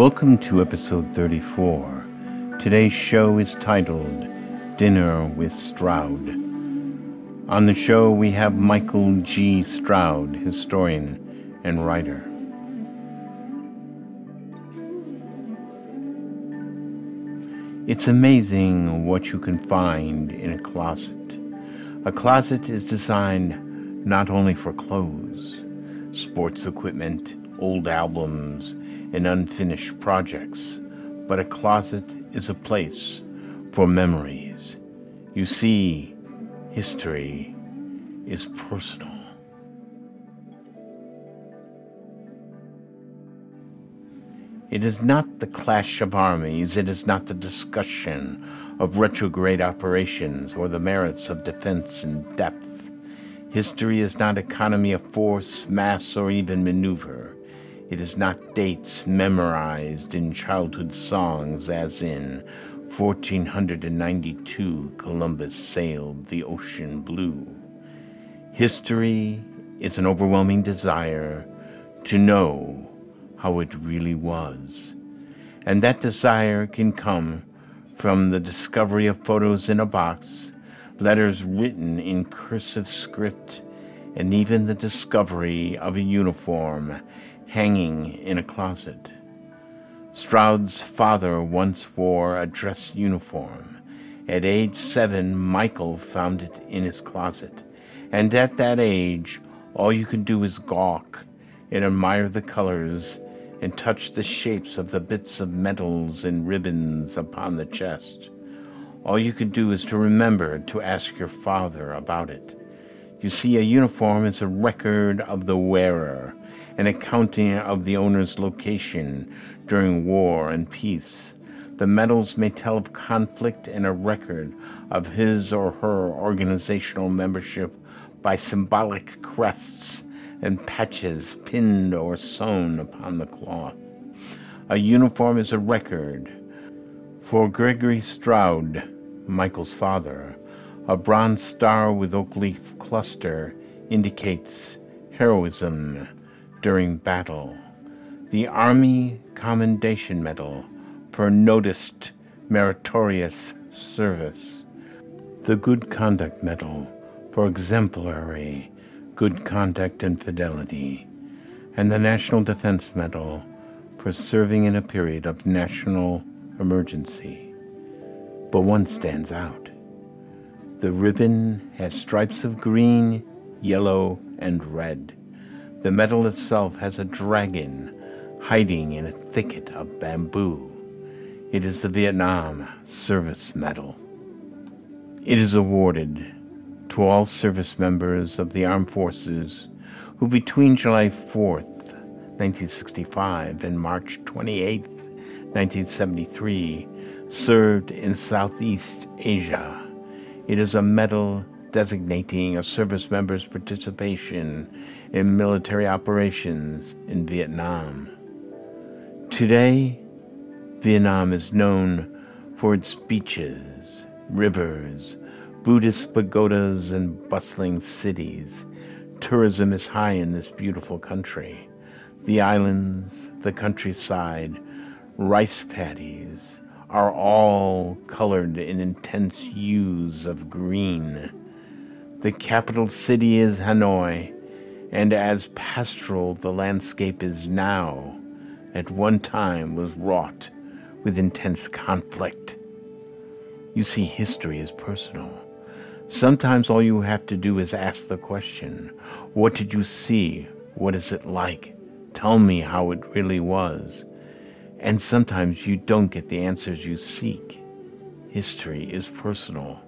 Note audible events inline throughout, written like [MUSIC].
Welcome to episode 34. Today's show is titled Dinner with Stroud. On the show, we have Michael G. Stroud, historian and writer. It's amazing what you can find in a closet. A closet is designed not only for clothes, sports equipment, old albums, and unfinished projects, but a closet is a place for memories. You see, history is personal. It is not the clash of armies, it is not the discussion of retrograde operations or the merits of defense in depth. History is not economy of force, mass, or even maneuver. It is not dates memorized in childhood songs, as in 1492 Columbus sailed the ocean blue. History is an overwhelming desire to know how it really was. And that desire can come from the discovery of photos in a box, letters written in cursive script, and even the discovery of a uniform hanging in a closet. Stroud's father once wore a dress uniform. At age seven, Michael found it in his closet. And at that age, all you can do is gawk and admire the colors and touch the shapes of the bits of metals and ribbons upon the chest. All you can do is to remember to ask your father about it. You see, a uniform is a record of the wearer, an accounting of the owner's location during war and peace. The medals may tell of conflict and a record of his or her organizational membership by symbolic crests and patches pinned or sewn upon the cloth. A uniform is a record. For Gregory Stroud, Michael's father, a bronze star with oak leaf cluster indicates heroism during battle. The Army Commendation Medal for noticed meritorious service. The Good Conduct Medal for exemplary good conduct and fidelity, and the National Defense Medal for serving in a period of national emergency. But one stands out. The ribbon has stripes of green, yellow, and red. The medal itself has a dragon hiding in a thicket of bamboo. It is the Vietnam Service Medal. It is awarded to all service members of the armed forces who between July 4th, 1965 and March 28th, 1973 served in Southeast Asia. It is a medal designating a service member's participation in military operations in Vietnam. Today, Vietnam is known for its beaches, rivers, Buddhist pagodas and bustling cities. Tourism is high in this beautiful country. The islands, the countryside, rice paddies are all colored in intense hues of green. The capital city is Hanoi, and as pastoral the landscape is now, at one time was wrought with intense conflict. You see, history is personal. Sometimes all you have to do is ask the question What did you see? What is it like? Tell me how it really was. And sometimes you don't get the answers you seek. History is personal.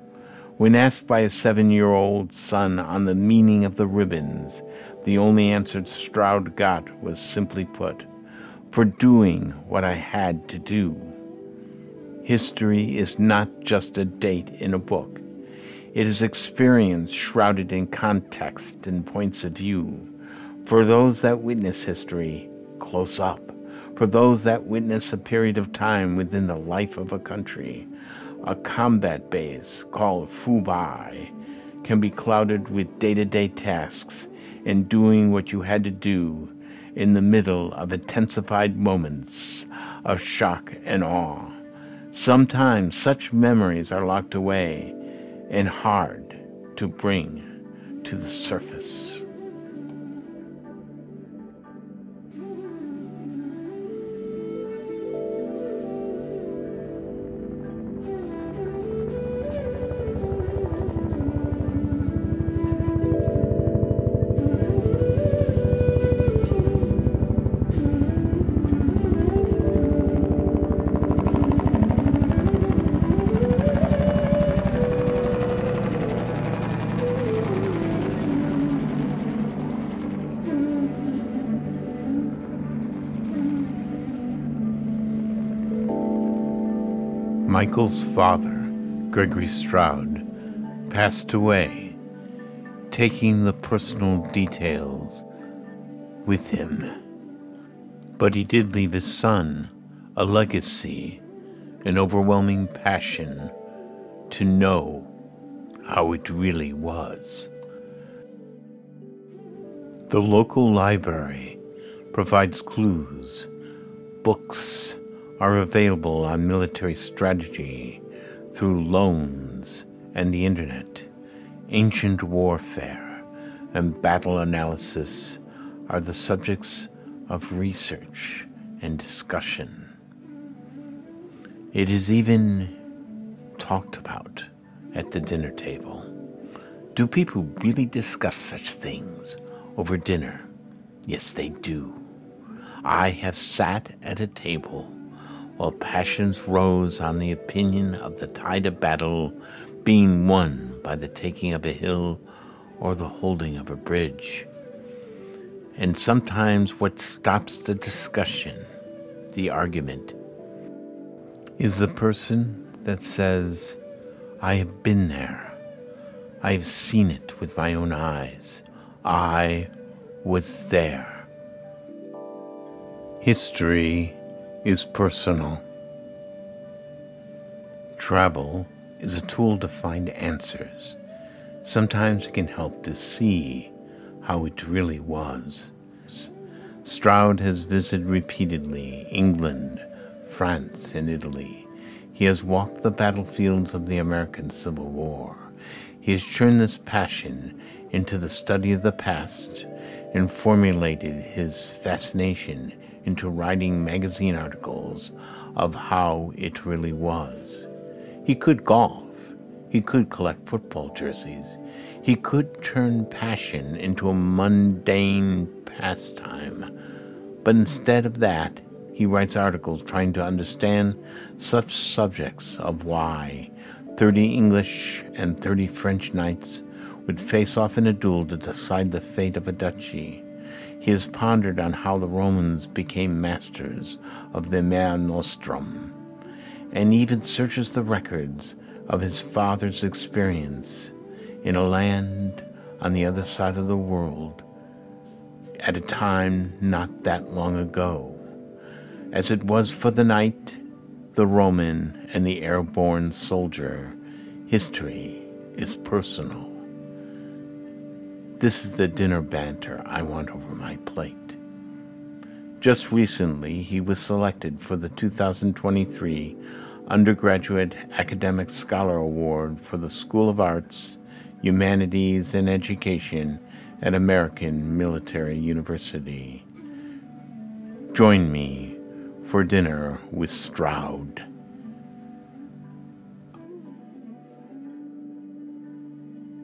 When asked by a seven year old son on the meaning of the ribbons, the only answer Stroud got was simply put, for doing what I had to do. History is not just a date in a book. It is experience shrouded in context and points of view. For those that witness history close up, for those that witness a period of time within the life of a country, a combat base called Phu Bai, can be clouded with day to day tasks and doing what you had to do in the middle of intensified moments of shock and awe. Sometimes such memories are locked away and hard to bring to the surface. Michael's father, Gregory Stroud, passed away, taking the personal details with him. But he did leave his son a legacy, an overwhelming passion to know how it really was. The local library provides clues, books, are available on military strategy through loans and the internet. Ancient warfare and battle analysis are the subjects of research and discussion. It is even talked about at the dinner table. Do people really discuss such things over dinner? Yes, they do. I have sat at a table while passions rose on the opinion of the tide of battle being won by the taking of a hill or the holding of a bridge. And sometimes what stops the discussion, the argument, is the person that says, I have been there. I have seen it with my own eyes. I was there. History is personal. Travel is a tool to find answers. Sometimes it can help to see how it really was. Stroud has visited repeatedly England, France, and Italy. He has walked the battlefields of the American Civil War. He has turned this passion into the study of the past and formulated his fascination into writing magazine articles of how it really was. He could golf. He could collect football jerseys. He could turn passion into a mundane pastime. But instead of that, he writes articles trying to understand such subjects of why 30 English and 30 French knights would face off in a duel to decide the fate of a duchy he has pondered on how the Romans became masters of the Mare Nostrum, and even searches the records of his father's experience in a land on the other side of the world at a time not that long ago, as it was for the knight, the Roman, and the airborne soldier. History is personal. This is the dinner banter I want over my plate. Just recently, he was selected for the 2023 Undergraduate Academic Scholar Award for the School of Arts, Humanities, and Education at American Military University. Join me for dinner with Stroud.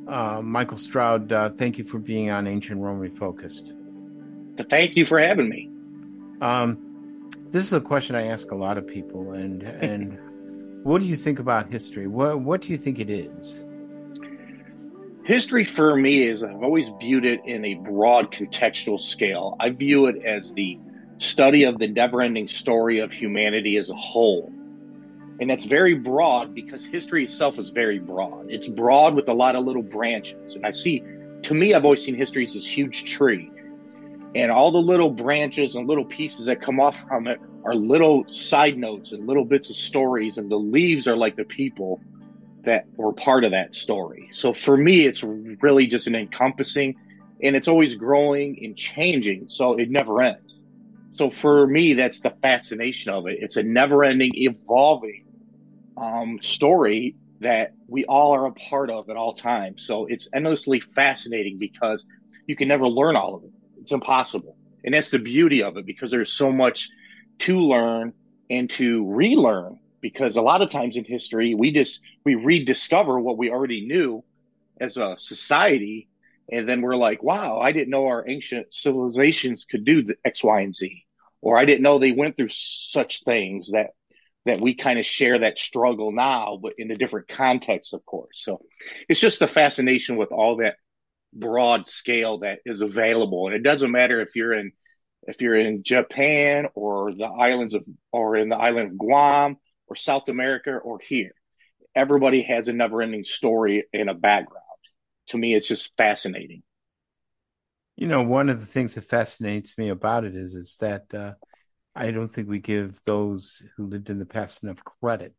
Uh, Michael Stroud, uh, thank you for being on Ancient Rome Refocused. Thank you for having me. Um, this is a question I ask a lot of people, and [LAUGHS] and what do you think about history? What what do you think it is? History for me is I've always viewed it in a broad contextual scale. I view it as the study of the never-ending story of humanity as a whole. And that's very broad because history itself is very broad. It's broad with a lot of little branches. And I see, to me, I've always seen history as this huge tree. And all the little branches and little pieces that come off from it are little side notes and little bits of stories. And the leaves are like the people that were part of that story. So for me, it's really just an encompassing and it's always growing and changing. So it never ends. So for me, that's the fascination of it. It's a never ending, evolving um, story that we all are a part of at all times. So it's endlessly fascinating because you can never learn all of it. It's impossible. And that's the beauty of it because there's so much to learn and to relearn because a lot of times in history we just we rediscover what we already knew as a society and then we're like wow i didn't know our ancient civilizations could do the x y and z or i didn't know they went through such things that that we kind of share that struggle now but in a different context of course so it's just the fascination with all that broad scale that is available and it doesn't matter if you're in if you're in japan or the islands of or in the island of guam or South America or here. Everybody has a never ending story in a background. To me, it's just fascinating. You know, one of the things that fascinates me about it is, is that uh, I don't think we give those who lived in the past enough credit.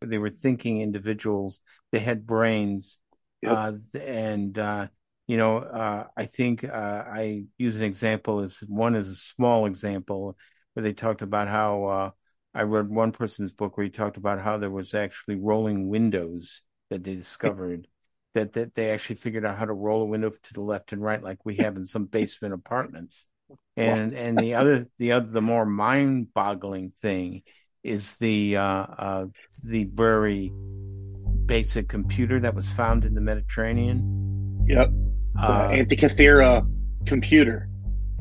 They were thinking individuals, they had brains. Yep. Uh, and, uh, you know, uh, I think uh, I use an example as one is a small example where they talked about how uh, I read one person's book where he talked about how there was actually rolling windows that they discovered that that they actually figured out how to roll a window to the left and right like we have in some basement apartments. And and the other the other the more mind boggling thing is the uh, uh, the very basic computer that was found in the Mediterranean. Yep. Uh, Antikythera computer.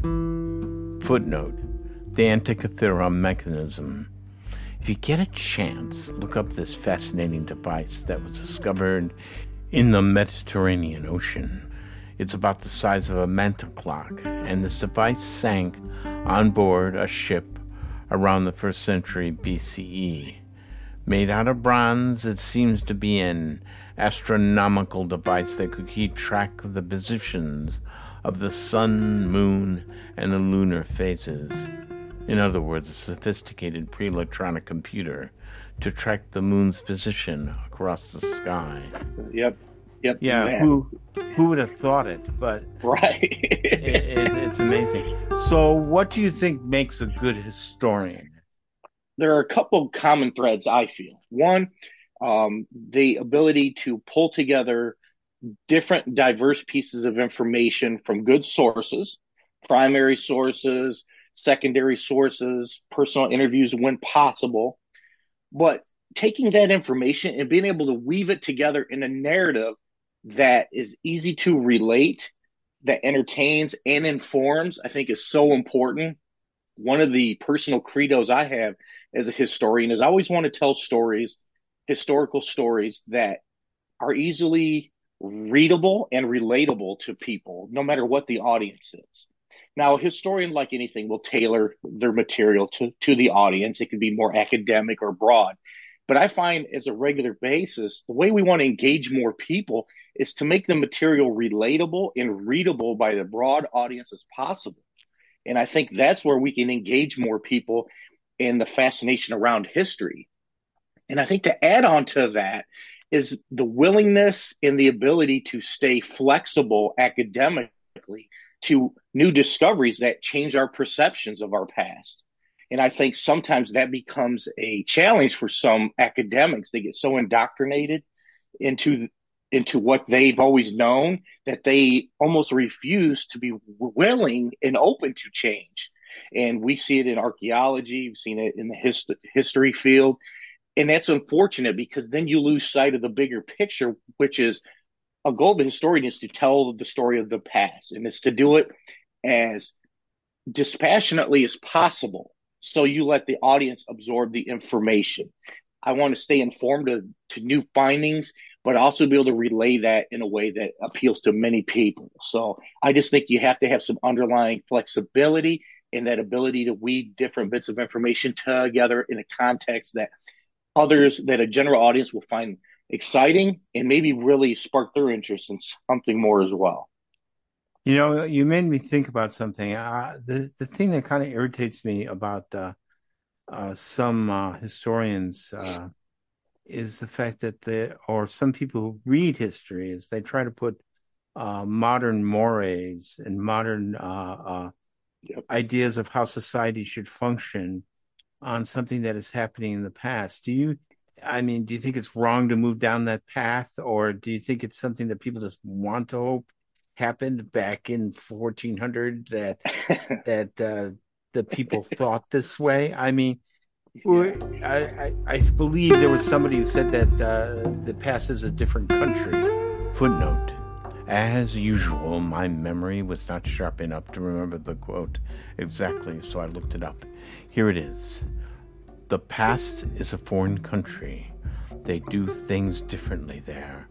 Footnote: The Antikythera mechanism if you get a chance, look up this fascinating device that was discovered in the Mediterranean Ocean. It's about the size of a manta clock, and this device sank on board a ship around the first century BCE. Made out of bronze, it seems to be an astronomical device that could keep track of the positions of the sun, moon, and the lunar phases. In other words, a sophisticated pre electronic computer to track the moon's position across the sky. Yep. Yep. Yeah. Man. Who who would have thought it? But right, it, it, it's amazing. So, what do you think makes a good historian? There are a couple of common threads I feel. One, um, the ability to pull together different, diverse pieces of information from good sources, primary sources, secondary sources, personal interviews when possible. But taking that information and being able to weave it together in a narrative that is easy to relate, that entertains and informs, I think is so important. One of the personal credos I have as a historian is I always want to tell stories, historical stories that are easily readable and relatable to people, no matter what the audience is. Now, a historian, like anything, will tailor their material to, to the audience. It can be more academic or broad. But I find as a regular basis, the way we want to engage more people is to make the material relatable and readable by the broad audience as possible. And I think that's where we can engage more people in the fascination around history. And I think to add on to that is the willingness and the ability to stay flexible academically to new discoveries that change our perceptions of our past. And I think sometimes that becomes a challenge for some academics. They get so indoctrinated into into what they've always known that they almost refuse to be willing and open to change. And we see it in archaeology, we've seen it in the hist- history field. And that's unfortunate because then you lose sight of the bigger picture, which is a goal of a historian is to tell the story of the past, and it's to do it as dispassionately as possible. So you let the audience absorb the information. I want to stay informed to, to new findings, but also be able to relay that in a way that appeals to many people. So I just think you have to have some underlying flexibility and that ability to weave different bits of information together in a context that others, that a general audience will find exciting and maybe really spark their interest in something more as well. You know, you made me think about something. Uh, the the thing that kind of irritates me about uh, uh, some uh, historians uh, is the fact that the or some people who read history is they try to put uh, modern mores and modern yep. ideas of how society should function on something that is happening in the past. Do you, I mean, do you think it's wrong to move down that path, or do you think it's something that people just want to hope happened back in 1400 that [LAUGHS] that uh, the people thought this way? I mean. I, I, I believe there was somebody who said that uh, the past is a different country. Footnote. As usual, my memory was not sharp enough to remember the quote exactly, so I looked it up. Here it is The past is a foreign country. They do things differently there.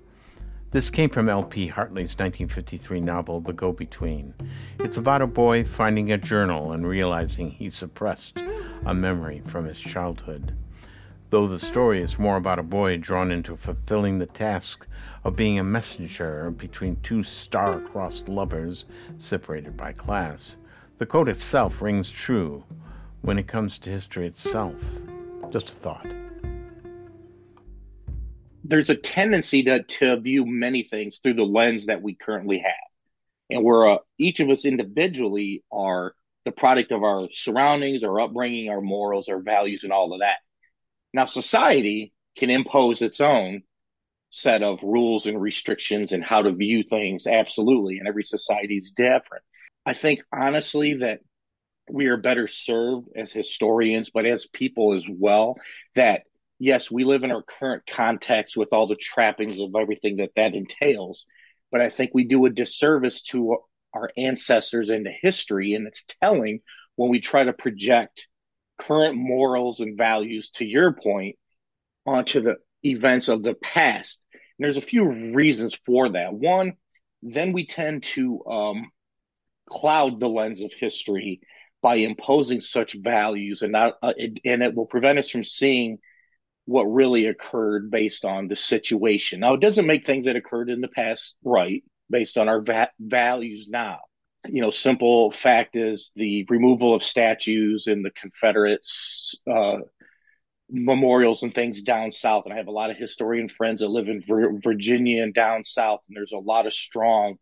This came from L.P. Hartley's 1953 novel, The Go Between. It's about a boy finding a journal and realizing he suppressed a memory from his childhood. Though the story is more about a boy drawn into fulfilling the task of being a messenger between two star crossed lovers separated by class, the quote itself rings true when it comes to history itself. Just a thought. There's a tendency to, to view many things through the lens that we currently have. And where uh, each of us individually are the product of our surroundings, our upbringing, our morals, our values, and all of that. Now, society can impose its own set of rules and restrictions and how to view things, absolutely. And every society is different. I think honestly that we are better served as historians, but as people as well, that yes, we live in our current context with all the trappings of everything that that entails. But I think we do a disservice to our ancestors into history, and it's telling when we try to project current morals and values, to your point, onto the events of the past. And there's a few reasons for that. One, then we tend to um, cloud the lens of history by imposing such values, and not, uh, it, and it will prevent us from seeing what really occurred based on the situation. Now, it doesn't make things that occurred in the past right based on our va- values now. You know, simple fact is the removal of statues in the Confederates uh, memorials and things down south. And I have a lot of historian friends that live in Virginia and down south, and there's a lot of strong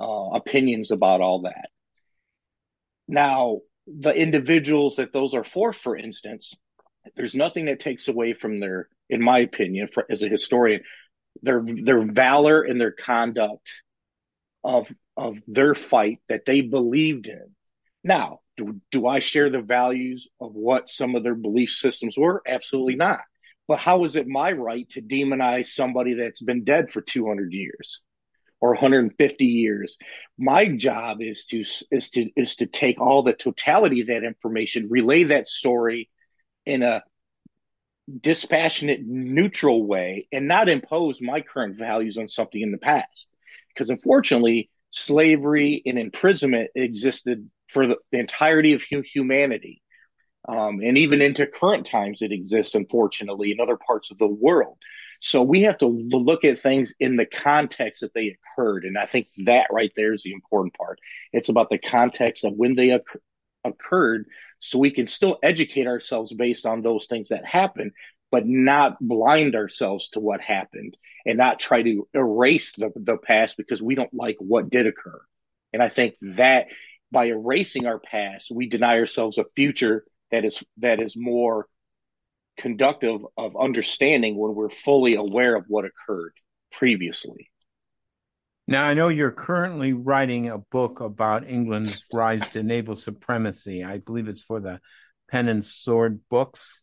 uh, opinions about all that. Now, the individuals that those are for, for instance, there's nothing that takes away from their, in my opinion, for, as a historian, their their valor and their conduct of of their fight that they believed in. Now, do, do I share the values of what some of their belief systems were? Absolutely not. But how is it my right to demonize somebody that's been dead for 200 years or 150 years? My job is to is to is to take all the totality of that information, relay that story in a dispassionate, neutral way, and not impose my current values on something in the past because unfortunately, slavery and imprisonment existed for the, entirety of humanity. Um, and even into current times, it exists, unfortunately, in other parts of the world. So we have to look at things in the context that they occurred. And I think that right there is the important part. It's about the context of when they occur- occurred so we can still educate ourselves based on those things that happen but not blind ourselves to what happened and not try to erase the, the past because we don't like what did occur. And I think that by erasing our past, we deny ourselves a future that is that is more conductive of understanding when we're fully aware of what occurred previously. Now, I know you're currently writing a book about England's rise to naval supremacy. I believe it's for the Pen and Sword Books.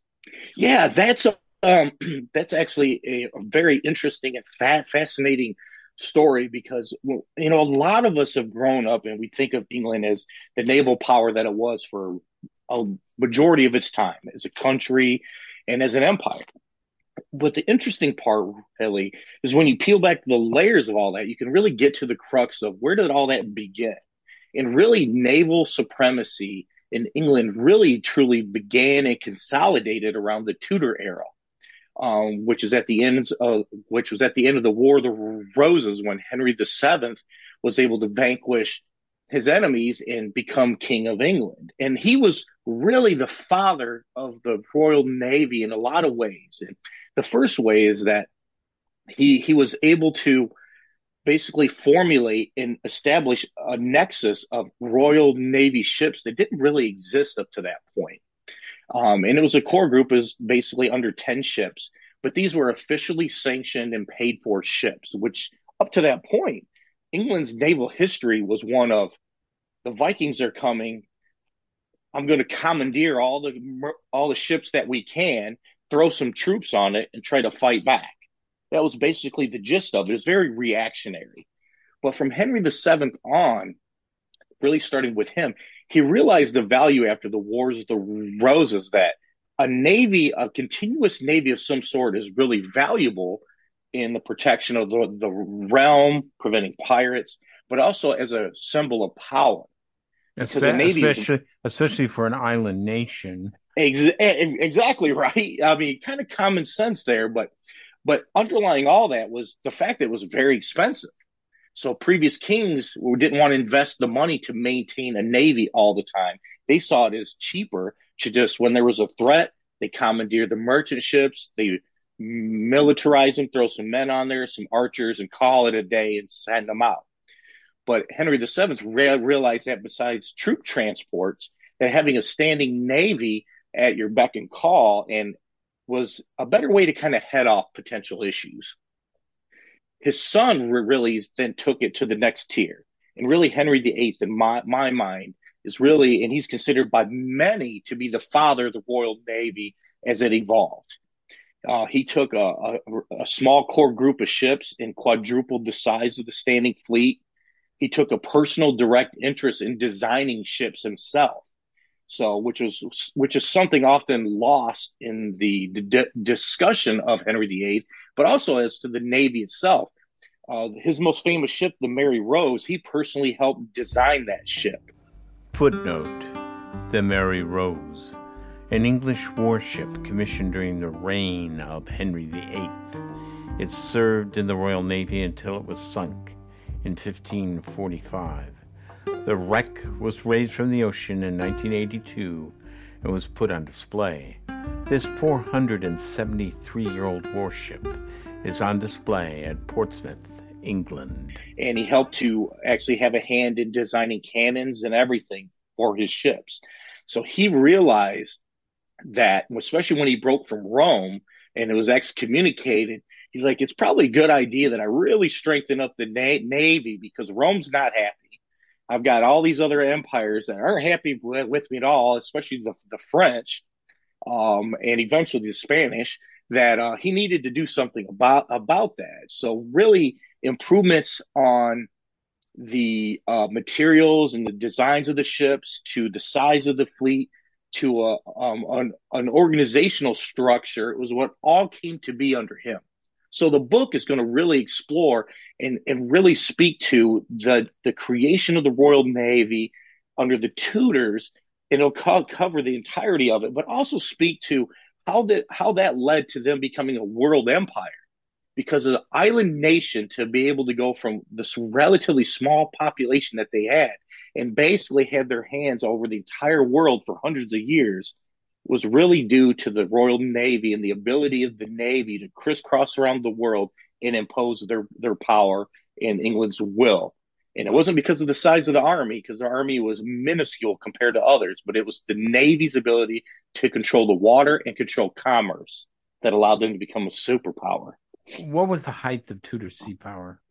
Yeah, that's a, um, [CLEARS THROAT] that's actually a, very interesting and fa- fascinating story because you know a lot of us have grown up and we think of England as the naval power that it was for a majority of its time as a country and as an empire. But the interesting part, really, is when you peel back the layers of all that, you can really get to the crux of where did all that begin. And really, naval supremacy in England really truly began and consolidated around the Tudor era, um, which is at the end of which was at the end of the War of the Roses when Henry VII was able to vanquish his enemies and become King of England. And he was really the father of the Royal Navy in a lot of ways. And the first way is that he he was able to basically formulate and establish a nexus of Royal Navy ships that didn't really exist up to that point. Um, and it was a core group is basically under 10 ships, but these were officially sanctioned and paid for ships, which up to that point, England's naval history was one of the Vikings are coming. I'm going to commandeer all the all the ships that we can, throw some troops on it, and try to fight back. That was basically the gist of it. It was very reactionary. But from Henry VII on, really starting with him, he realized the value after the Wars of the Roses that a navy, a continuous navy of some sort, is really valuable in the protection of the, the realm, preventing pirates, but also as a symbol of power. Especially, especially, especially for an island nation. Ex- exactly [LAUGHS] right. I mean, kind of common sense there, but but underlying all that was the fact that it was very expensive. So previous kings didn't want to invest the money to maintain a navy all the time. They saw it as cheaper to just when there was a threat, they commandeered the merchant ships, they militarize them, throw some men on there, some archers, and call it a day and send them out. But Henry VII re- realized that besides troop transports, that having a standing navy at your beck and call and was a better way to kind of head off potential issues. His son really then took it to the next tier. And really, Henry VIII, in my, my mind, is really, and he's considered by many to be the father of the Royal Navy as it evolved. Uh, he took a, a, a, small core group of ships and quadrupled the size of the standing fleet. He took a personal direct interest in designing ships himself. So, which was which is something often lost in the d- discussion of Henry VIII, but also as to the Navy itself. Uh, his most famous ship, the Mary Rose, he personally helped design that ship. Footnote: The Mary Rose, an English warship commissioned during the reign of Henry VIII. It served in the Royal Navy until it was sunk in 1545. The wreck was raised from the ocean in 1982 and was put on display. This 473 year old warship is on display at Portsmouth, England. And he helped to actually have a hand in designing cannons and everything for his ships. So he realized that, especially when he broke from Rome and it was excommunicated, he's like, it's probably a good idea that I really strengthen up the na- Navy because Rome's not happy. I've got all these other empires that aren't happy with, with me at all, especially the, the French, um, and eventually the Spanish. That uh, he needed to do something about about that. So really, improvements on the uh, materials and the designs of the ships, to the size of the fleet, to a, um, an, an organizational structure, it was what all came to be under him. So the book is going to really explore and, and really speak to the, the creation of the Royal Navy under the Tudors, and it'll co- cover the entirety of it, but also speak to how that how that led to them becoming a world empire. Because of the island nation to be able to go from this relatively small population that they had and basically had their hands over the entire world for hundreds of years was really due to the Royal Navy and the ability of the Navy to crisscross around the world and impose their, their power and England's will. And it wasn't because of the size of the army, because the army was minuscule compared to others, but it was the Navy's ability to control the water and control commerce that allowed them to become a superpower. What was the height of Tudor sea power?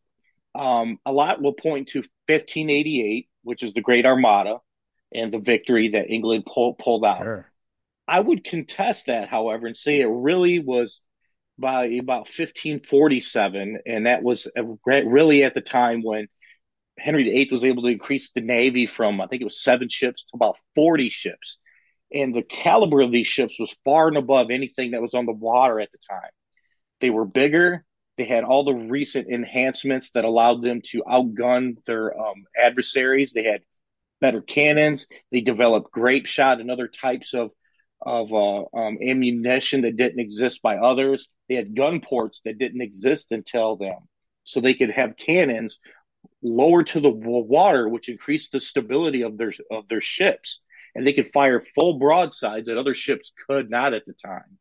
Um, a lot will point to 1588, which is the Great Armada and the victory that England pull, pulled out. Sure. I would contest that, however, and say it really was by about 1547, and that was really at the time when Henry VIII was able to increase the navy from I think it was seven ships to about 40 ships, and the caliber of these ships was far and above anything that was on the water at the time. They were bigger. They had all the recent enhancements that allowed them to outgun their um, adversaries. They had better cannons. They developed grape shot and other types of of uh, um, ammunition that didn't exist by others. They had gun ports that didn't exist until then. So they could have cannons lower to the water, which increased the stability of their of their ships, and they could fire full broadsides that other ships could not at the time.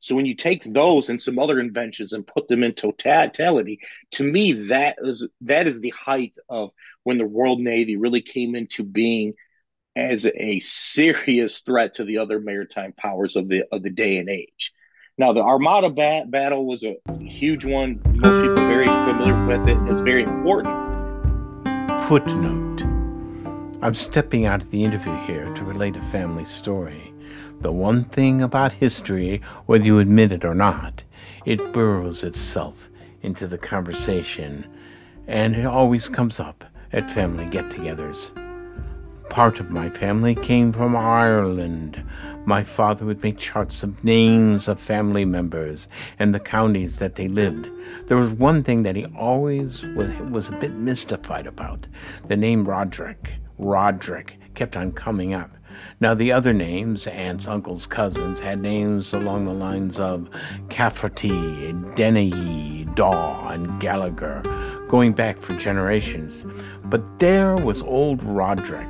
So when you take those and some other inventions and put them in totality, to me that is that is the height of when the Royal Navy really came into being as a serious threat to the other maritime powers of the of the day and age. Now, the Armada bat- battle was a huge one. Most people are very familiar with it. It's very important. Footnote I'm stepping out of the interview here to relate a family story. The one thing about history, whether you admit it or not, it burrows itself into the conversation, and it always comes up at family get togethers. Part of my family came from Ireland. My father would make charts of names of family members and the counties that they lived. There was one thing that he always was, was a bit mystified about. The name Roderick, Roderick, kept on coming up. Now, the other names, aunts, uncles, cousins, had names along the lines of Cafferty, Dennehy, Daw, and Gallagher, going back for generations. But there was old Roderick,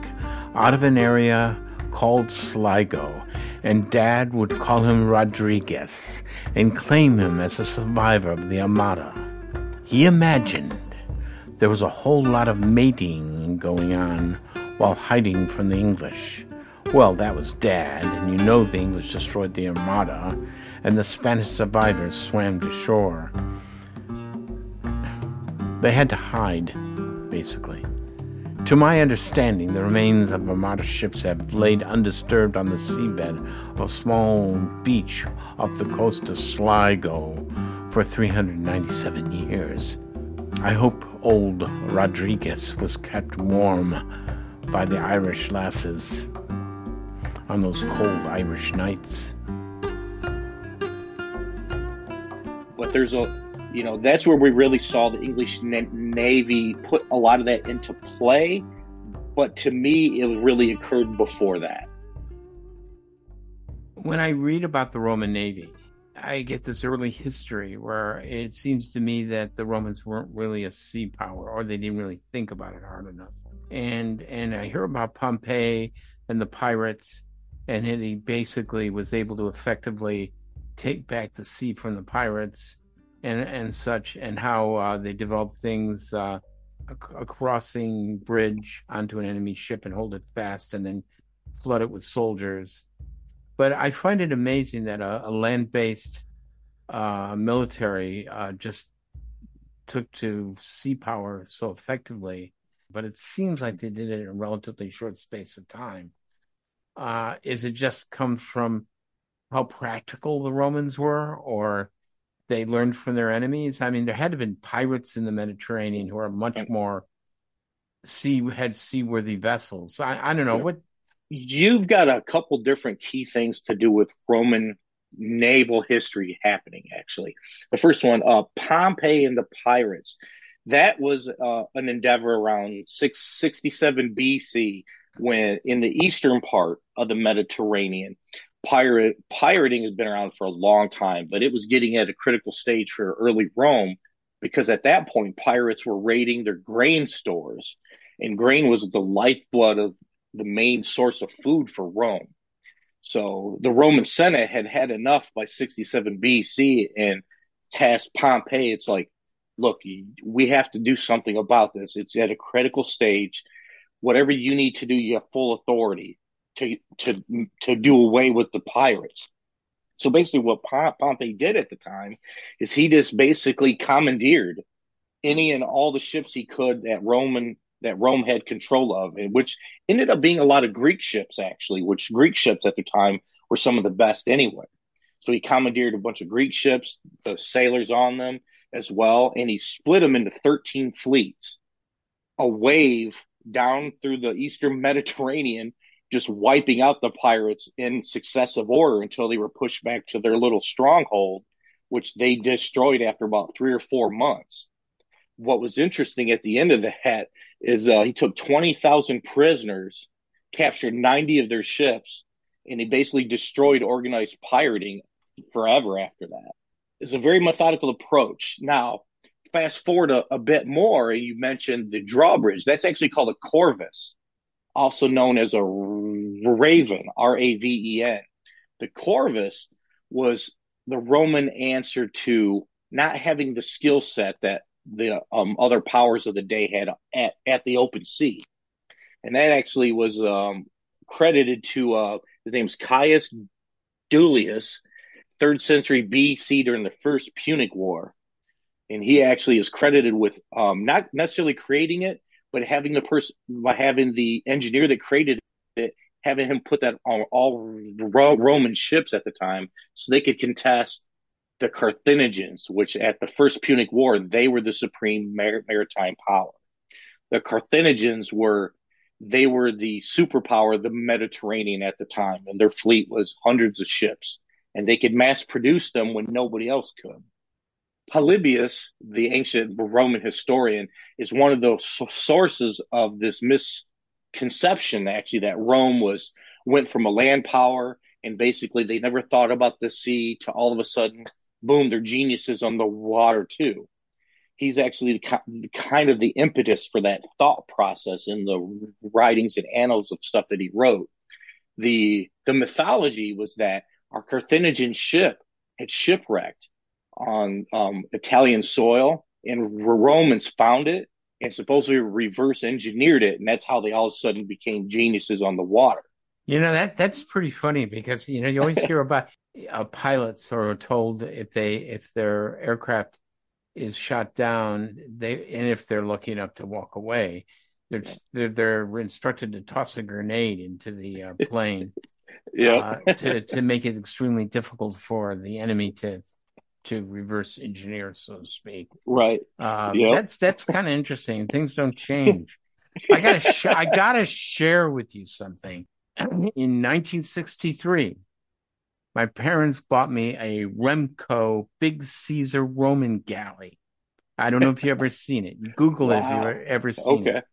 out of an area called Sligo, and Dad would call him Rodriguez and claim him as a survivor of the Armada. He imagined there was a whole lot of mating going on while hiding from the English. Well, that was Dad, and you know the English destroyed the Armada, and the Spanish survivors swam to shore. They had to hide, basically. To my understanding, the remains of Armada ships have laid undisturbed on the seabed of a small beach off the coast of Sligo for 397 years. I hope old Rodriguez was kept warm by the Irish lasses on those cold Irish nights. But there's a you know that's where we really saw the English Navy put a lot of that into play. But to me, it really occurred before that. When I read about the Roman Navy, I get this early history where it seems to me that the Romans weren't really a sea power, or they didn't really think about it hard enough. And and I hear about Pompey and the pirates, and he basically was able to effectively take back the sea from the pirates and and such, and how uh, they developed things, uh, a, a, crossing bridge onto an enemy ship and hold it fast, and then flood it with soldiers. But I find it amazing that a, a land-based uh, military uh, just took to sea power so effectively. But it seems like they did it in a relatively short space of time. Uh, is it just come from how practical the Romans were, or they learned from their enemies. I mean, there had to have been pirates in the Mediterranean who are much more sea had seaworthy vessels. I, I don't know what you've got a couple different key things to do with Roman naval history happening. Actually, the first one, uh, Pompey and the pirates. That was uh, an endeavor around 667 BC when in the eastern part of the Mediterranean pirate pirating has been around for a long time, but it was getting at a critical stage for early Rome because at that point pirates were raiding their grain stores, and grain was the lifeblood of the main source of food for Rome. So the Roman Senate had had enough by 67 BC and tasked Pompey. It's like, look, we have to do something about this. It's at a critical stage. Whatever you need to do, you have full authority to to to do away with the pirates. So basically, what Pompey did at the time is he just basically commandeered any and all the ships he could that Roman that Rome had control of, and which ended up being a lot of Greek ships actually, which Greek ships at the time were some of the best anyway. So he commandeered a bunch of Greek ships, the sailors on them as well, and he split them into 13 fleets, a wave down through the eastern [LAUGHS] Mediterranean just wiping out the pirates in successive order until they were pushed back to their little stronghold, which they destroyed after about three or four months. What was interesting at the end of the that is uh, he took 20,000 prisoners, captured 90 of their ships, and he basically destroyed organized pirating forever after that. It's a very methodical approach. Now, fast forward a, a bit more, and you mentioned the drawbridge. That's actually called a corvus also known as a raven, R A V E N. The corvus was the Roman answer to not having the skill set that the um, other powers of the day had at, at the open sea. And that actually was um, credited to uh, his name's Caius Duilius, third century BC during the first Punic War. And he actually is credited with um, not necessarily creating it, but having the person, having the engineer that created it, having him put that on all Roman ships at the time so they could contest the Carthaginians, which at the First Punic War, they were the supreme mar- maritime power. The Carthaginians were they were the superpower of the Mediterranean at the time, and their fleet was hundreds of ships, and they could mass produce them when nobody else could. Polybius, the ancient Roman historian, is one of the sources of this misconception, actually, that Rome was went from a land power and basically they never thought about the sea to all of a sudden boom, they're geniuses on the water too. He's actually the, kind of the impetus for that thought process in the writings and annals of stuff that he wrote. The the mythology was that our Carthaginian ship had shipwrecked on um, Italian soil, and Romans found it and supposedly reverse engineered it, and that's how they all of a sudden became geniuses on the water. You know that that's pretty funny because you know you always [LAUGHS] hear about uh, pilots are told if they if their aircraft is shot down, they and if they're lucky enough to walk away, they're they're, they're instructed to toss a grenade into the uh, plane, [LAUGHS] yeah, uh, to to make it extremely difficult for the enemy to to reverse engineer, so to speak. Right. Um, yep. That's that's kind of interesting. Things don't change. I gotta sh- I gotta share with you something. In 1963, my parents bought me a Remco Big Caesar Roman galley. I don't know if you ever seen it. Google wow. it if you've ever seen okay. it.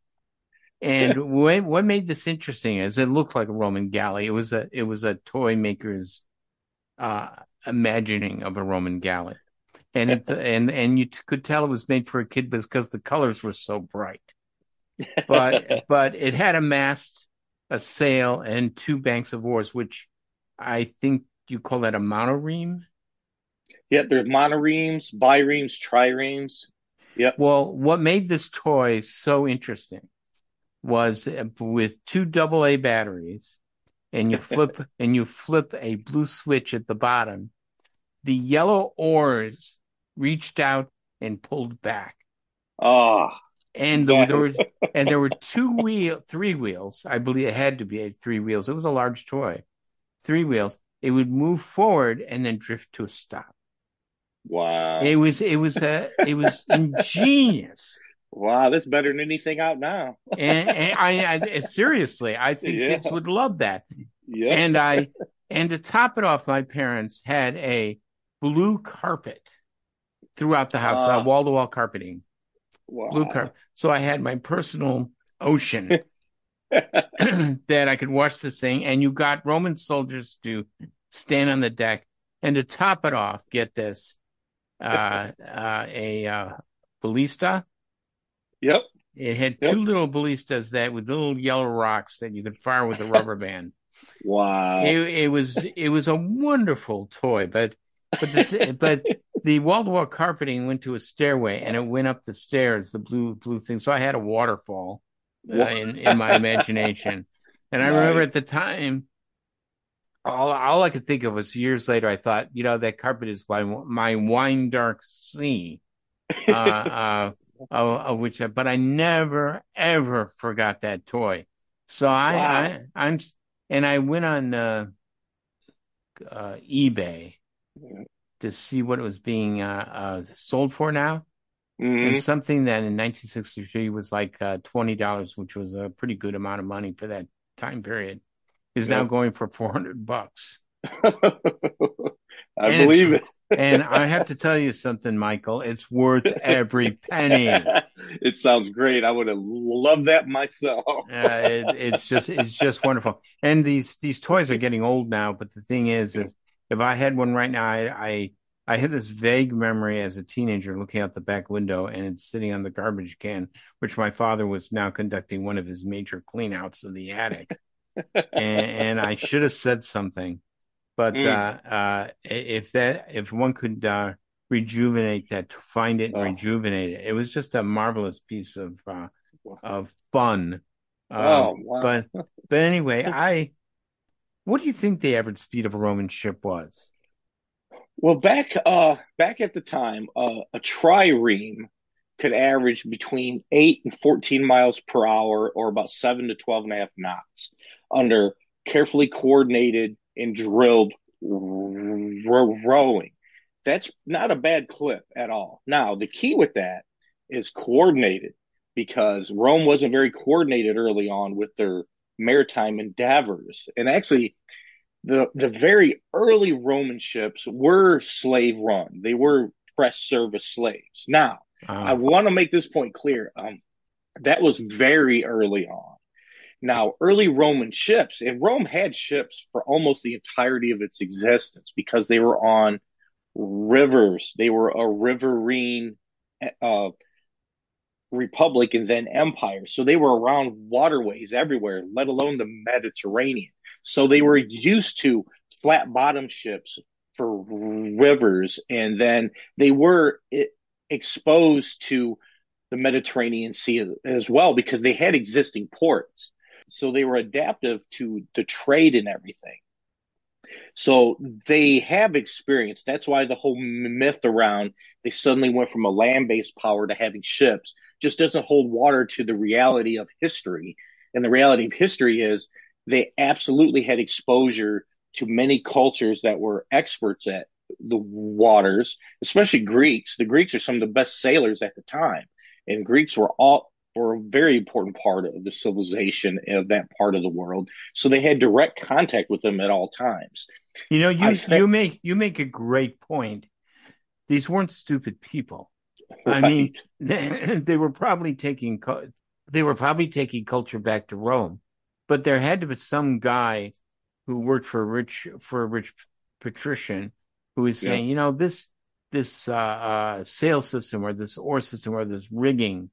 And what what made this interesting is it looked like a Roman galley. It was a it was a toy maker's uh, imagining of a Roman galley, and it, and and you t- could tell it was made for a kid because the colors were so bright. But [LAUGHS] but it had a mast, a sail, and two banks of oars, which I think you call that a monoremes? Yep, there's monoremes, biremes, triremes. Yep. Well, what made this toy so interesting was uh, with two double A batteries, and you [LAUGHS] flip and you flip a blue switch at the bottom. The yellow oars reached out and pulled back. Ah. Oh, and there, there were [LAUGHS] and there were two wheel, three wheels. I believe it had to be three wheels. It was a large toy, three wheels, it would move forward and then drift to a stop. Wow. It was it was a it was [LAUGHS] ingenious. Wow, that's better than anything out now. and, and I, I, [LAUGHS] seriously, I think yeah. kids would love that. Yeah. And I and to top it off, my parents had a blue carpet throughout the house, uh, wall to wall carpeting. Wow. Blue carpet. So I had my personal ocean [LAUGHS] [CLEARS THROAT] that I could watch this thing, and you got Roman soldiers to stand on the deck, and to top it off, get this, uh, [LAUGHS] uh, a uh, ballista. Yep. It had yep. two little ballistas that with little yellow rocks that you could fire with a rubber band. [LAUGHS] wow. It, it, was it was a wonderful toy, but but the, but the wall to wall carpeting went to a stairway and it went up the stairs, the blue blue thing. So I had a waterfall uh, in in my imagination. And I remember at the time, all all I could think of was years later. I thought, you know, that carpet is my my wine dark sea, uh, [LAUGHS] uh, of, of, which, but I never ever forgot that toy. So I, wow. I am and I went on uh, uh, eBay to see what it was being uh, uh, sold for now. Mm-hmm. And something that in 1963 was like uh, twenty dollars, which was a pretty good amount of money for that time period, is yep. now going for 400 bucks. [LAUGHS] I and believe it. [LAUGHS] and I have to [LAUGHS] tell you something, Michael. It's worth every penny. it sounds great. I would have loved that myself. uh, it, it's just it's just wonderful. And these these toys are getting old now. But the thing is, is if I had one right now, I, I I had this vague memory as a teenager looking out the back window and it's sitting on the garbage can, which my father was now conducting one of his major cleanouts of the attic. [LAUGHS] and, and, I should have said something. But Mm. uh, uh, if that if one could uh, rejuvenate that, to find it and Oh. rejuvenate it, it was just a marvelous piece of uh, of fun. Um, oh, wow. but [LAUGHS] but anyway, I what do you think the average speed of a Roman ship was? Well, back uh back at the time, uh, a trireme could average between eight and fourteen miles per hour, or about seven to twelve and a half knots, under carefully coordinated and drilled ro- rowing. That's not a bad clip at all. Now, the key with that is coordinated, because Rome wasn't very coordinated early on with their maritime endeavors, and actually the the very early Roman ships were slave run. They were press service slaves. Now, I Uh, want to make this point clear. Um, that was very early on. Now, early Roman ships, and Rome had ships for almost the entirety of its existence because they were on rivers. They were a riverine uh, republic and then empire. So they were around waterways everywhere, let alone the Mediterranean. So they were used to flat bottom ships for rivers, and then they were exposed to the Mediterranean Sea as well because they had existing ports. So they were adaptive to the trade and everything. So they have experience. That's why the whole myth around they suddenly went from a land based power to having ships just doesn't hold water to the reality of history. And the reality of history is they absolutely had exposure to many cultures that were experts at the waters, especially Greeks. The Greeks are some of the best sailors at the time, and Greeks were all were a very important part of the civilization of that part of the world. So they had direct contact with them at all times. you know, you think- you make you make a great point. These weren't stupid people. I mean, they, [LAUGHS] they were probably taking they were probably taking culture back to Rome, but there had to be some guy who worked for a rich for a rich patrician who was Yeah. saying, you know, this this uh, uh, sail system or this oar system or this rigging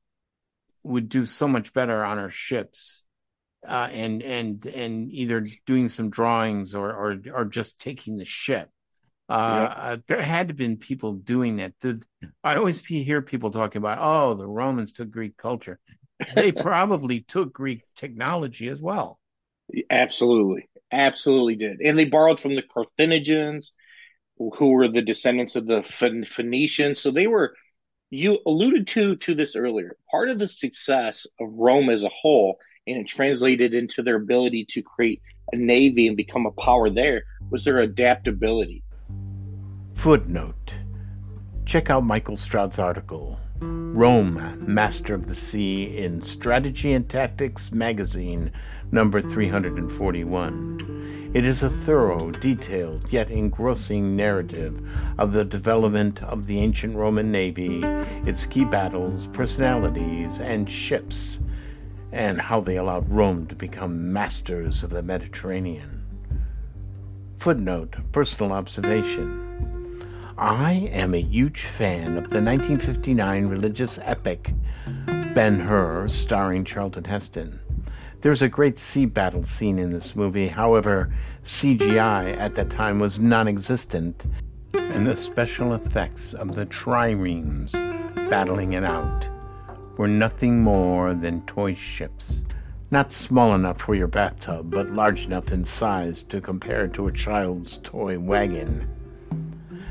would do so much better on our ships, uh, and and and either doing some drawings or or or just taking the ship. Uh, uh, there had to been people doing that. The, I always hear people talking about, oh, the Romans took Greek culture. They [LAUGHS] probably took Greek technology as well. Absolutely. Absolutely did. And they borrowed from the Carthaginians, who were the descendants of the Phoen- Phoenicians. So they were, you alluded to, to this earlier. Part of the success of Rome as a whole, and it translated into their ability to create a navy and become a power there, was their adaptability. Footnote Check out Michael Stroud's article, Rome, Master of the Sea, in Strategy and Tactics magazine, number 341. It is a thorough, detailed, yet engrossing narrative of the development of the ancient Roman navy, its key battles, personalities, and ships, and how they allowed Rome to become masters of the Mediterranean. Footnote Personal observation. I am a huge fan of the 1959 religious epic Ben Hur, starring Charlton Heston. There's a great sea battle scene in this movie, however, CGI at that time was non existent, and the special effects of the triremes battling it out were nothing more than toy ships. Not small enough for your bathtub, but large enough in size to compare to a child's toy wagon.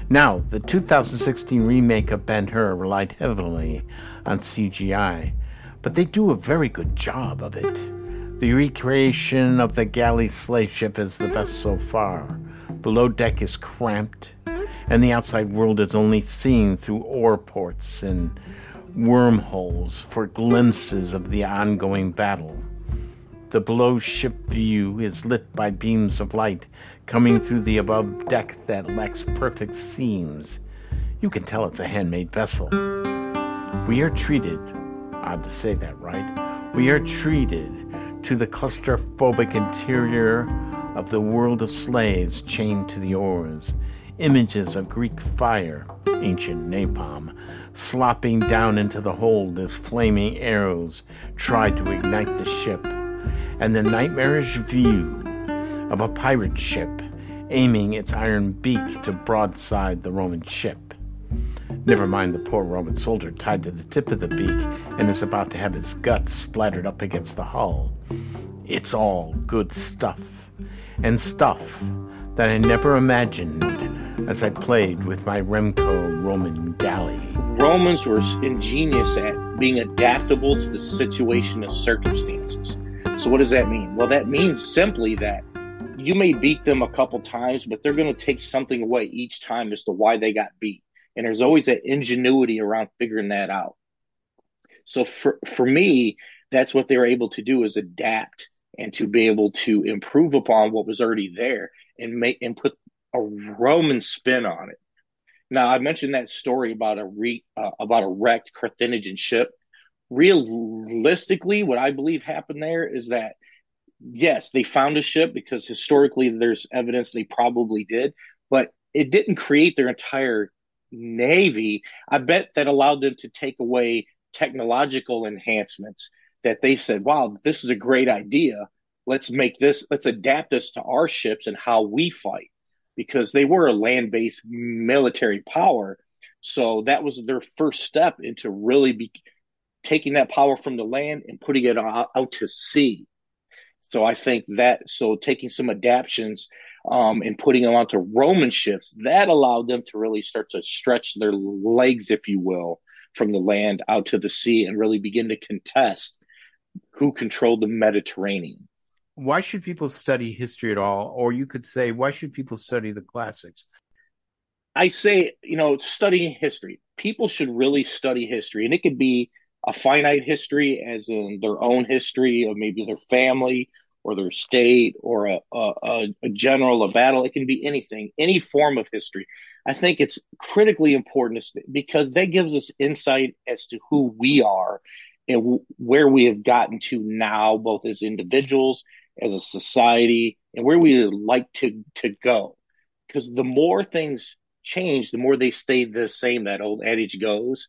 Now, the 2016 remake of Ben Hur relied heavily on CGI, but they do a very good job of it. The recreation of the galley slave ship is the best so far. Below deck is cramped, and the outside world is only seen through oar ports and wormholes for glimpses of the ongoing battle. The below ship view is lit by beams of light coming through the above deck that lacks perfect seams. You can tell it's a handmade vessel. We are treated, odd to say that, right? We are treated to the claustrophobic interior of the world of slaves chained to the oars. Images of Greek fire, ancient napalm, slopping down into the hold as flaming arrows tried to ignite the ship, and the nightmarish view of a pirate ship aiming its iron beak to broadside the Roman ship. Never mind the poor Roman soldier tied to the tip of the beak and is about to have his guts splattered up against the hull. It's all good stuff, and stuff that I never imagined as I played with my Remco Roman galley. Romans were ingenious at being adaptable to the situation and circumstances. So, what does that mean? Well, that means simply that you may beat them a couple times, but they're going to take something away each time as to why they got beat. And there's always that ingenuity around figuring that out. So for, for me, that's what they were able to do is adapt and to be able to improve upon what was already there and make and put a Roman spin on it. Now I mentioned that story about a re, uh, about a wrecked Carthaginian ship. Realistically, what I believe happened there is that yes, they found a ship because historically there's evidence they probably did, but it didn't create their entire navy. I bet that allowed them to take away technological enhancements that they said, wow, this is a great idea. Let's make this, let's adapt this to our ships and how we fight because they were a land based military power. So that was their first step into really be taking that power from the land and putting it out, out to sea. So I think that so taking some adaptations um, and putting them onto Roman ships that allowed them to really start to stretch their legs, if you will, from the land out to the sea and really begin to contest who controlled the Mediterranean. Why should people study history at all? Or you could say, why should people study the classics? I say, you know, studying history. People should really study history, and it could be a finite history, as in their own history, or maybe their family, or their state or a, a, a general, a battle. It can be anything, any form of history. I think it's critically important because that gives us insight as to who we are and where we have gotten to now, both as individuals, as a society, and where we would like to, to go. Because the more things change, the more they stay the same, that old adage goes.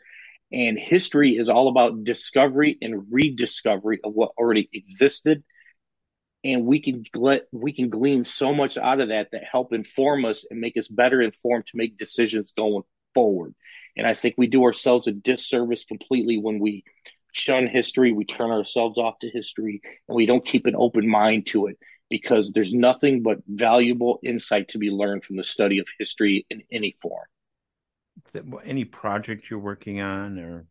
And history is all about discovery and rediscovery of what already existed and we can let we can glean so much out of that that help inform us and make us better informed to make decisions going forward and i think we do ourselves a disservice completely when we shun history we turn ourselves off to history and we don't keep an open mind to it because there's nothing but valuable insight to be learned from the study of history in any form any project you're working on or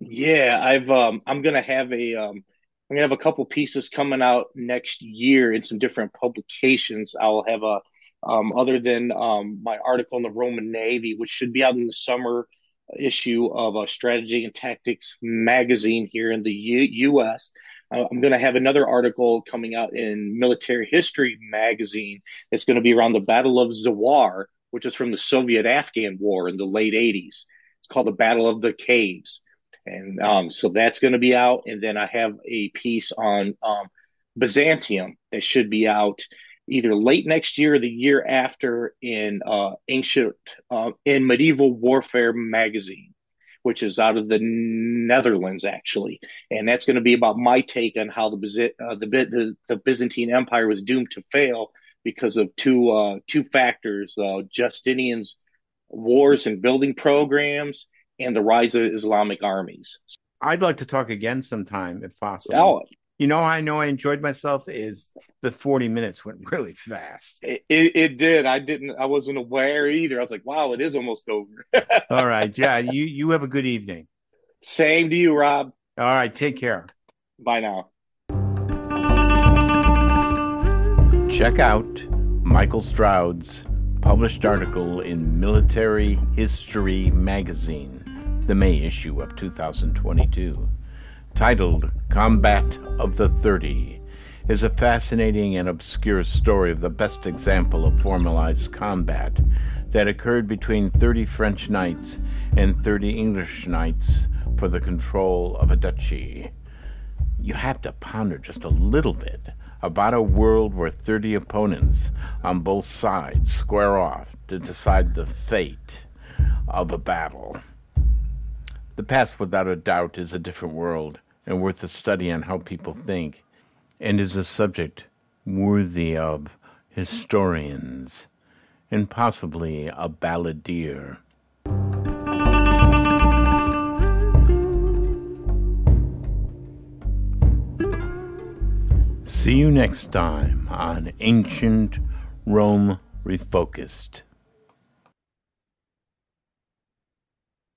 yeah i've um i'm gonna have a um I'm gonna have a couple pieces coming out next year in some different publications. I'll have a um, other than um, my article in the Roman Navy, which should be out in the summer issue of a Strategy and Tactics magazine here in the U- U.S. Uh, I'm going to have another article coming out in Military History magazine. It's going to be around the Battle of Zawar, which is from the Soviet-Afghan War in the late 80s. It's called the Battle of the Caves. And um, so that's going to be out. And then I have a piece on um, Byzantium that should be out either late next year or the year after in uh, ancient uh, in medieval warfare magazine which is out of the netherlands actually and that's going to be about my take on how the, uh, the, the, the byzantine empire was doomed to fail because of two uh, two factors uh, justinian's wars and building programs and the rise of Islamic armies. I'd like to talk again sometime if possible. Oh, you know, I know I enjoyed myself is the 40 minutes went really fast. It, it, it, did. I didn't, I wasn't aware either. I was like, wow, it is almost over. [LAUGHS] All right. Yeah. You, you have a good evening. Same to you, Rob. All right. Take care. Bye now. Check out Michael Stroud's published article in Military History Magazine the May issue of 2022. Titled Combat of the Thirty, is a fascinating and obscure story of the best example of formalized combat that occurred between 30 French knights and 30 English knights for the control of a duchy. You have to ponder just a little bit about a world where 30 opponents on both sides square off to decide the fate of a battle. The past, without a doubt, is a different world and worth a study on how people think, and is a subject worthy of historians and possibly a balladeer. See you next time on Ancient Rome Refocused.